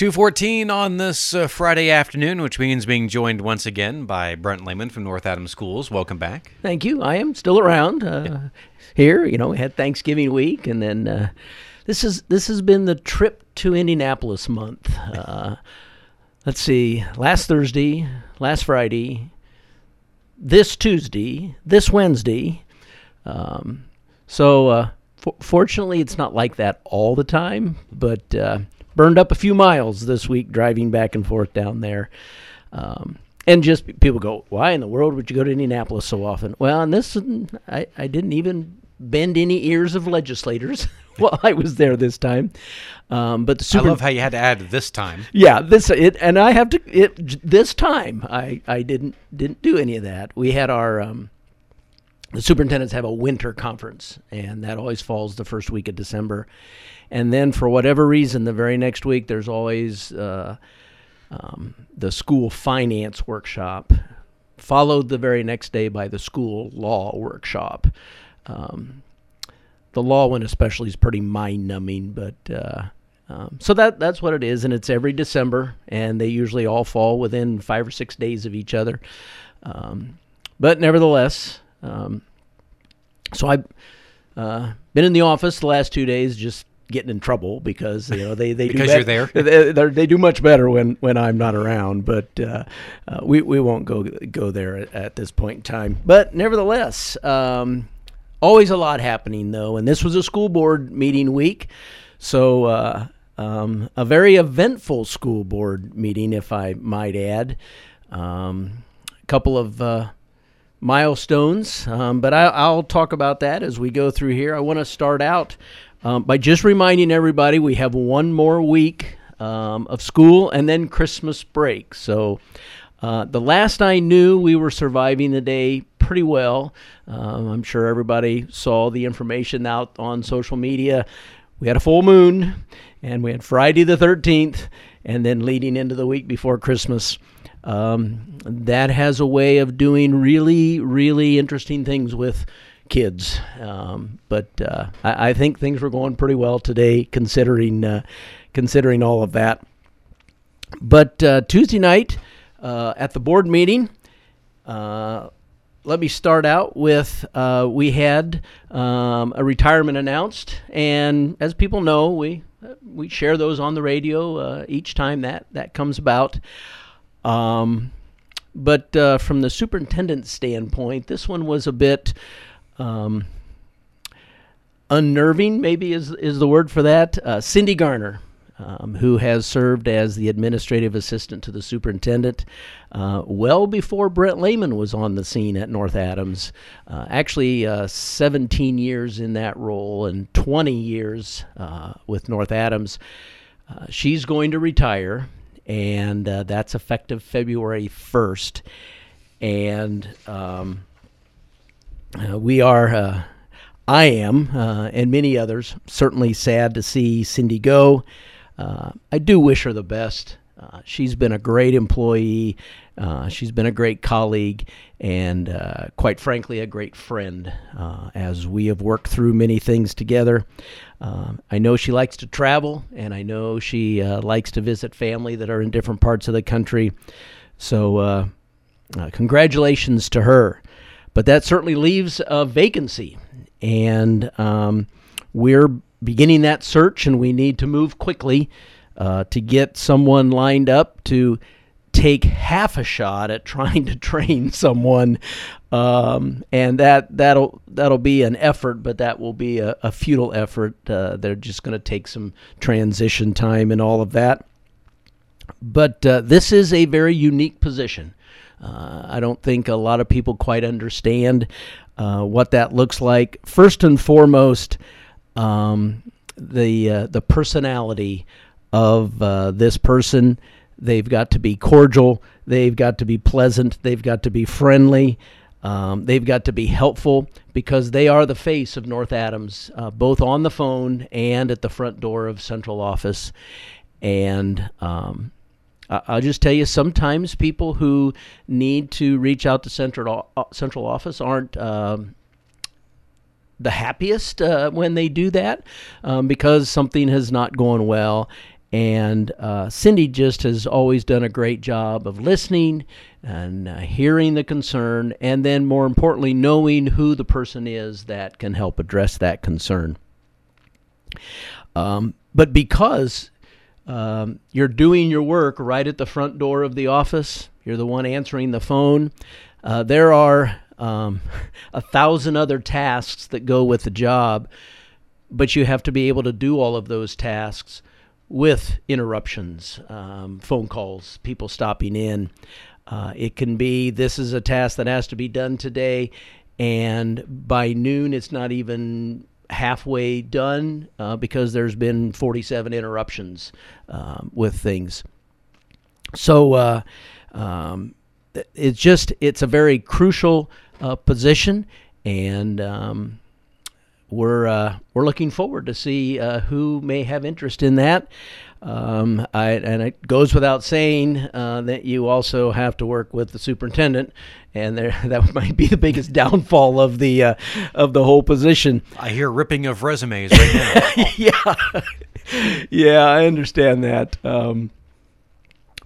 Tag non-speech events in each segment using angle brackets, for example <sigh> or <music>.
214 on this uh, Friday afternoon, which means being joined once again by Brent Lehman from North Adams Schools. Welcome back. Thank you. I am still around uh, yeah. here. You know, we had Thanksgiving week, and then uh, this is this has been the trip to Indianapolis month. <laughs> Uh, let's see, last Thursday, last Friday, this Tuesday, this Wednesday. Um, so, uh, for- fortunately, it's not like that all the time, but uh, burned up a few miles this week driving back and forth down there. Um, and just people go, why in the world would you go to Indianapolis so often? Well, and this, I, I didn't even bend any ears of legislators <laughs> while I was there this time. Um, but the super, I love how you had to add this time. Yeah, this it, and I have to it this time. I I didn't didn't do any of that. We had our um, the superintendents have a winter conference, and that always falls the first week of December. And then, for whatever reason, the very next week, there's always uh, um, the school finance workshop, followed the very next day by the school law workshop. Um, the law one, especially, is pretty mind numbing, but. Uh, um, so that that's what it is, and it's every December, and they usually all fall within five or six days of each other. Um, but nevertheless, um, so I've uh, been in the office the last two days, just getting in trouble because you know they they because do you're there. <laughs> They, they, do much better when when I'm not around. But uh, uh, we we won't go go there at, at, this point in time. But nevertheless, um, always a lot happening though, and this was a school board meeting week, so. Uh, um, a very eventful school board meeting, if I might add. Um, a couple of uh, milestones, um, but I, will talk about that as we go through here. I want to start out um, by just reminding everybody we have one more week um, of school and then Christmas break. So uh, the last I knew, we were surviving the day pretty well. Um, I'm sure everybody saw the information out on social media. We had a full moon, and we had Friday the 13th, and then leading into the week before Christmas. Um, that has a way of doing really, really interesting things with kids. Um, but uh, I, I, think things were going pretty well today, considering uh, considering all of that. But uh, Tuesday night uh, at the board meeting, uh, let me start out with uh, we had um, a retirement announced, and as people know, we we share those on the radio each time that that comes about. Um, but from the superintendent's standpoint, this one was a bit um, unnerving, maybe is is the word for that. Uh, Cindy Garner, um, who has served as the administrative assistant to the superintendent uh, well before Brent Lehman was on the scene at North Adams. Uh, actually, uh, 17 years in that role and 20 years uh, with North Adams. Uh, she's going to retire, and that's effective February 1st. And um, uh, we are, uh, I am, uh, and many others, certainly sad to see Cindy go. Uh, I do wish her the best. Uh, she's been a great employee. Uh, she's been a great colleague, and quite frankly, a great friend as we have worked through many things together. I know she likes to travel, and I know she likes to visit family that are in different parts of the country. So, congratulations to her. But that certainly leaves a vacancy. And um, we're beginning that search, and we need to move quickly uh, to get someone lined up to take half a shot at trying to <laughs> train someone. Um, and that that'll that'll be an effort, but that will be a, a futile effort. Uh, they're just going to take some transition time and all of that. But uh, this is a very unique position. Uh, I don't think a lot of people quite understand uh, what that looks like. First and foremost, um, the uh, the personality of uh, this person. They've got to be cordial. They've got to be pleasant. They've got to be friendly. Um, they've got to be helpful because they are the face of North Adams, uh, both on the phone and at the front door of central office. And um, I'll just tell you, sometimes people who need to reach out to central uh, central office aren't. Um, the happiest uh, when they do that um, because something has not gone well And uh, Cindy just has always done a great job of listening and uh, hearing the concern, and then more importantly, knowing who the person is that can help address that concern. Um, but because um, you're doing your work right at the front door of the office, you're the one answering the phone. Uh, there are um, <laughs> a thousand other tasks that go with the job, but you have to be able to do all of those tasks with interruptions, um, phone calls, people stopping in. Uh, it can be this is a task that has to be done today, and by noon it's not even halfway done uh, because there's been 47 interruptions um, with things. So uh, um, it's just it's a very crucial uh, position, and um, we're uh, we're looking forward to see uh, who may have interest in that. Um, I, and it goes without saying uh, that you also have to work with the superintendent, and there <laughs> that might be the biggest downfall of the uh, of the whole position. I hear ripping of resumes right now. <laughs> yeah, <laughs> yeah, I understand that. Um,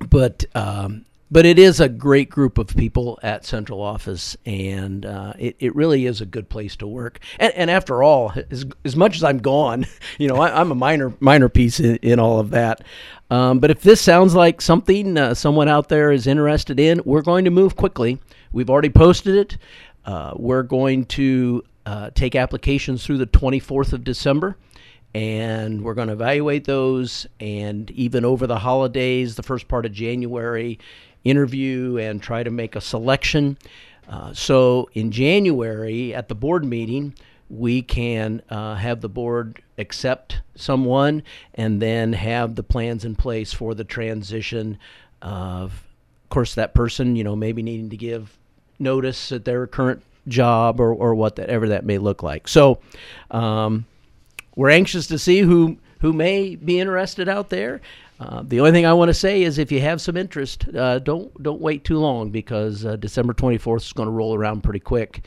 but um, but it is a great group of people at central office and uh, it, it really is a good place to work. And, and after all as, as much as i'm gone <laughs> you know I, am a minor minor piece in, in all of that. Um, but if this sounds like something uh, someone out there is interested in we're going to move quickly. We've already posted it. Uh, we're going to uh, take applications through the 24th of december and we're going to evaluate those and even over the holidays the first part of january interview and try to make a selection. Uh, so in January at the board meeting, we can uh, have the board accept someone and then have the plans in place for the transition of, of course, that person, you know, maybe needing to give notice at their current job or, or whatever that may look like. So um, we're anxious to see who who may be interested out there. Uh, the only thing I want to say is, if you have some interest, uh, don't don't wait too long because uh, December 24th is going to roll around pretty quick,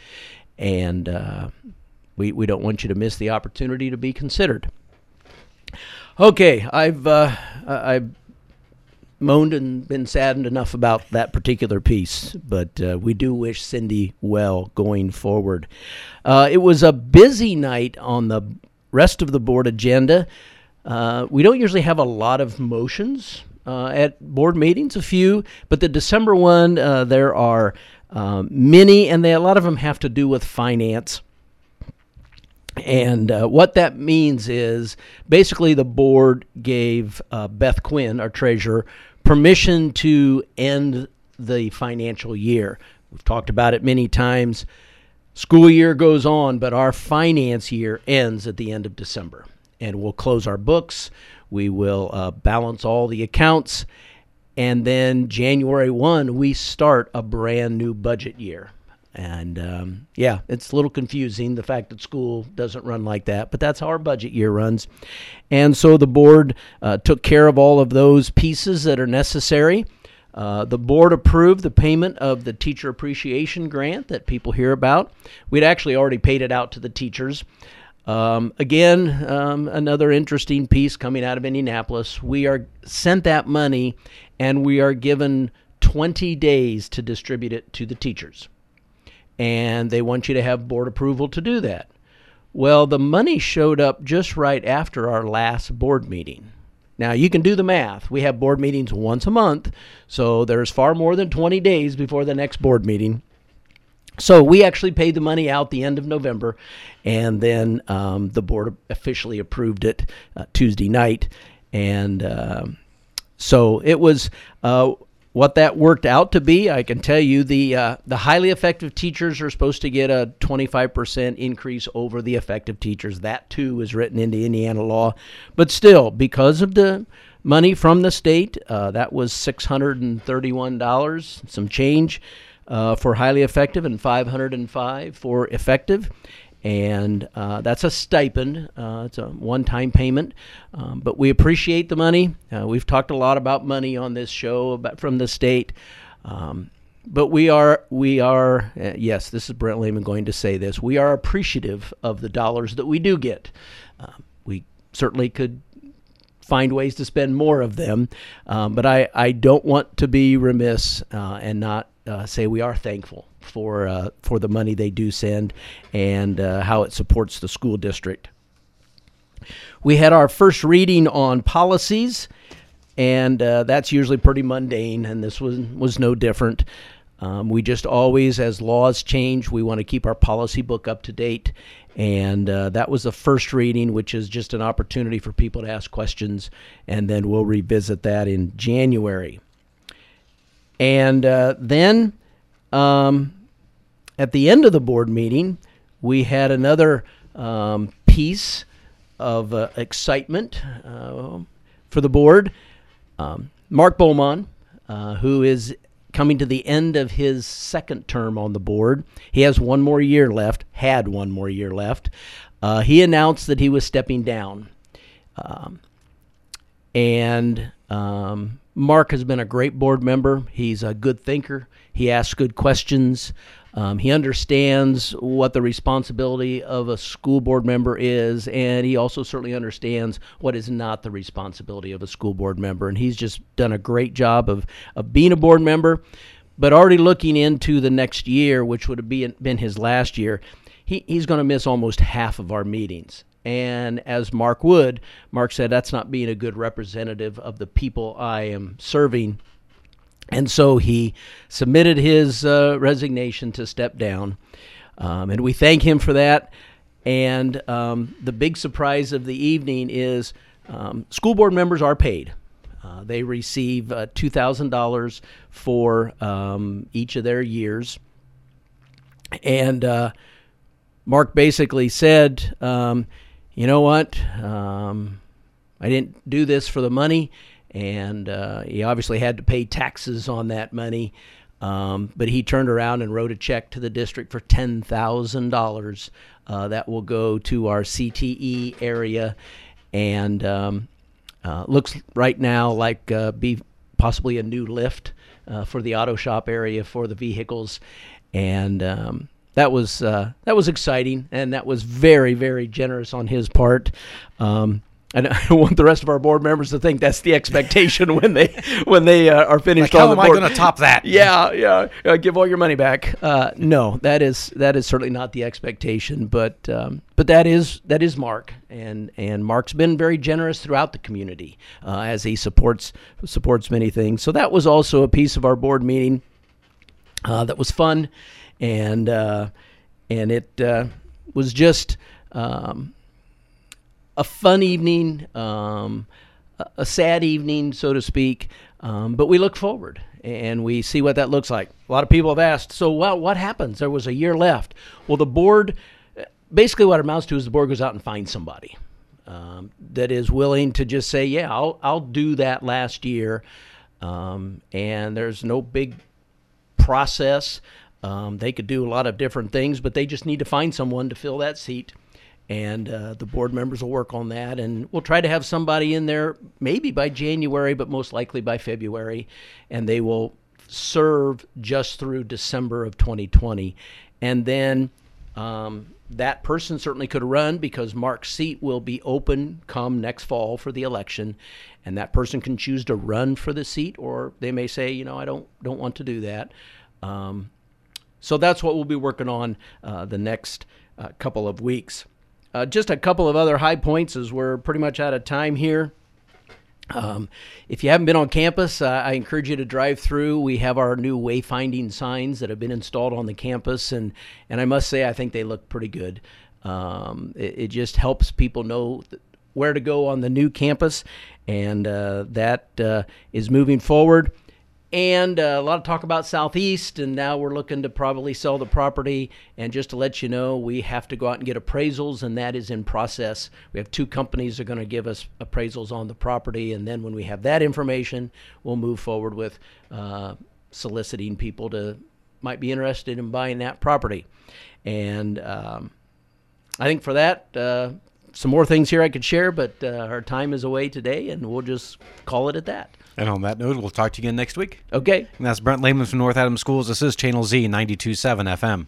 and uh, we we don't want you to miss the opportunity to be considered. Okay, I've uh, I've moaned and been saddened enough about that particular piece, but we do wish Cindy well going forward. it was a busy night on the rest of the board agenda. Uh, we don't usually have a lot of motions uh, at board meetings, a few, but the December one, uh, there are um, many, and they, a lot of them have to do with finance. And uh, what that means is basically the board gave uh, Beth Quinn, our treasurer, permission to end the financial year. We've talked about it many times. School year goes on, but our finance year ends at the end of December and we'll close our books. We will uh, balance all the accounts. And then January 1, we start a brand new budget year. And um, yeah, it's a little confusing the fact that school doesn't run like that, but that's how our budget year runs. And so the board uh, took care of all of those pieces that are necessary. Uh, the board approved the payment of the teacher appreciation grant that people hear about. We'd actually already paid it out to the teachers. Um, again, um, another interesting piece coming out of Indianapolis. We are sent that money and we are given 20 days to distribute it to the teachers. And they want you to have board approval to do that. Well, the money showed up just right after our last board meeting. Now, you can do the math. We have board meetings once a month, so there's far more than 20 days before the next board meeting. So we actually paid the money out the end of November, and then um, the board officially approved it uh, Tuesday night, and uh, so it was. Uh, what that worked out to be, I can tell you, the uh, the highly effective teachers are supposed to get a 25% increase over the effective teachers. That too is written into Indiana law, but still, because of the money from the state, uh, that was $631, some change uh, for highly effective and 505 for effective. And uh, that's a stipend. Uh, it's a one time payment. Um, but we appreciate the money. Uh, we've talked a lot about money on this show about, from the state. Um, but we are, we are, uh, yes, this is Brent Lehman going to say this. We are appreciative of the dollars that we do get. Um, we certainly could find ways to spend more of them. Um, but I, I don't want to be remiss uh, and not uh, say we are thankful for uh, for the money they do send and uh, how it supports the school district. We had our first reading on policies, and uh, that's usually pretty mundane, and this was was no different. Um, we just always, as laws change, we want to keep our policy book up to date. And uh, that was the first reading, which is just an opportunity for people to ask questions, and then we'll revisit that in January. And uh, then um, at the end of the board meeting, we had another um, piece of uh, excitement uh, for the board. Um, Mark Beaumont, uh, who is coming to the end of his second term on the board, he has one more year left, had one more year left. Uh, he announced that he was stepping down. Um, and um, Mark has been a great board member. He's a good thinker. He asks good questions. Um, he understands what the responsibility of a school board member is, and he also certainly understands what is not the responsibility of a school board member. And he's just done a great job of, of being a board member, but already looking into the next year, which would have been, his last year. He, he's going to miss almost half of our meetings. And as Mark would, Mark said, that's not being a good representative of the people I am serving and so he submitted his uh, resignation to step down. Um, and we thank him for that. And um, the big surprise of the evening is um, school board members are paid. Uh, they receive uh, $2,000 for um, each of their years. And uh, Mark basically said, um, you know what? Um, I didn't do this for the money and uh, he obviously had to pay taxes on that money. Um, but he turned around and wrote a check to the district for ten thousand uh, dollars. That will go to our CTE area, and um, uh, looks right now like uh, be possibly a new lift uh, for the auto shop area for the vehicles, and um, that was uh, that was exciting, and that was very very generous on his part. Um, and <laughs> I don't want the rest of our board members to think that's the expectation when they <laughs> when they uh, are finished like, on the board. How am I going to top that? <laughs> Yeah, yeah. Uh, give all your money back. Uh, no, that is that is certainly not the expectation. But um, but that is that is Mark, and and Mark's been very generous throughout the community uh, as he supports supports many things. So that was also a piece of our board meeting uh, that was fun, and uh, and it was just. Um, a fun evening, um, a sad evening, so to speak. Um, but we look forward and we see what that looks like. A lot of people have asked, so well, what happens? There was a year left. Well, the board, basically, what it amounts to is the board goes out and finds somebody um, that is willing to just say, yeah, I'll, I'll do that last year. Um, and there's no big process. Um, they could do a lot of different things, but they just need to find someone to fill that seat and uh, the board members will work on that and we'll try to have somebody in there maybe by january but most likely by february and they will serve just through december of 2020 and then um, that person certainly could run because mark's seat will be open come next fall for the election and that person can choose to run for the seat or they may say you know i don't don't want to do that. Um, so that's what we'll be working on uh, the next uh, couple of weeks uh, just a couple of other high points as we're pretty much out of time here. Um, if you haven't been on campus, uh, I encourage you to drive through. We have our new wayfinding signs that have been installed on the campus, and and I must say I think they look pretty good. Um, it, it, just helps people know where to go on the new campus, and uh, that uh, is moving forward and uh, a lot of talk about southeast and now we're looking to probably sell the property. And just to let you know we have to go out and get appraisals and that is in process. We have two companies that are going to give us appraisals on the property and then when we have that information we'll move forward with uh, soliciting people to might be interested in buying that property. And um, i think for that uh, some more things here i could share but uh, our time is away today and we'll just call it at that and on that note, we'll talk to you again next week. Okay. And that's Brent Lehman from North Adams Schools. This is Channel Z 92.7 FM.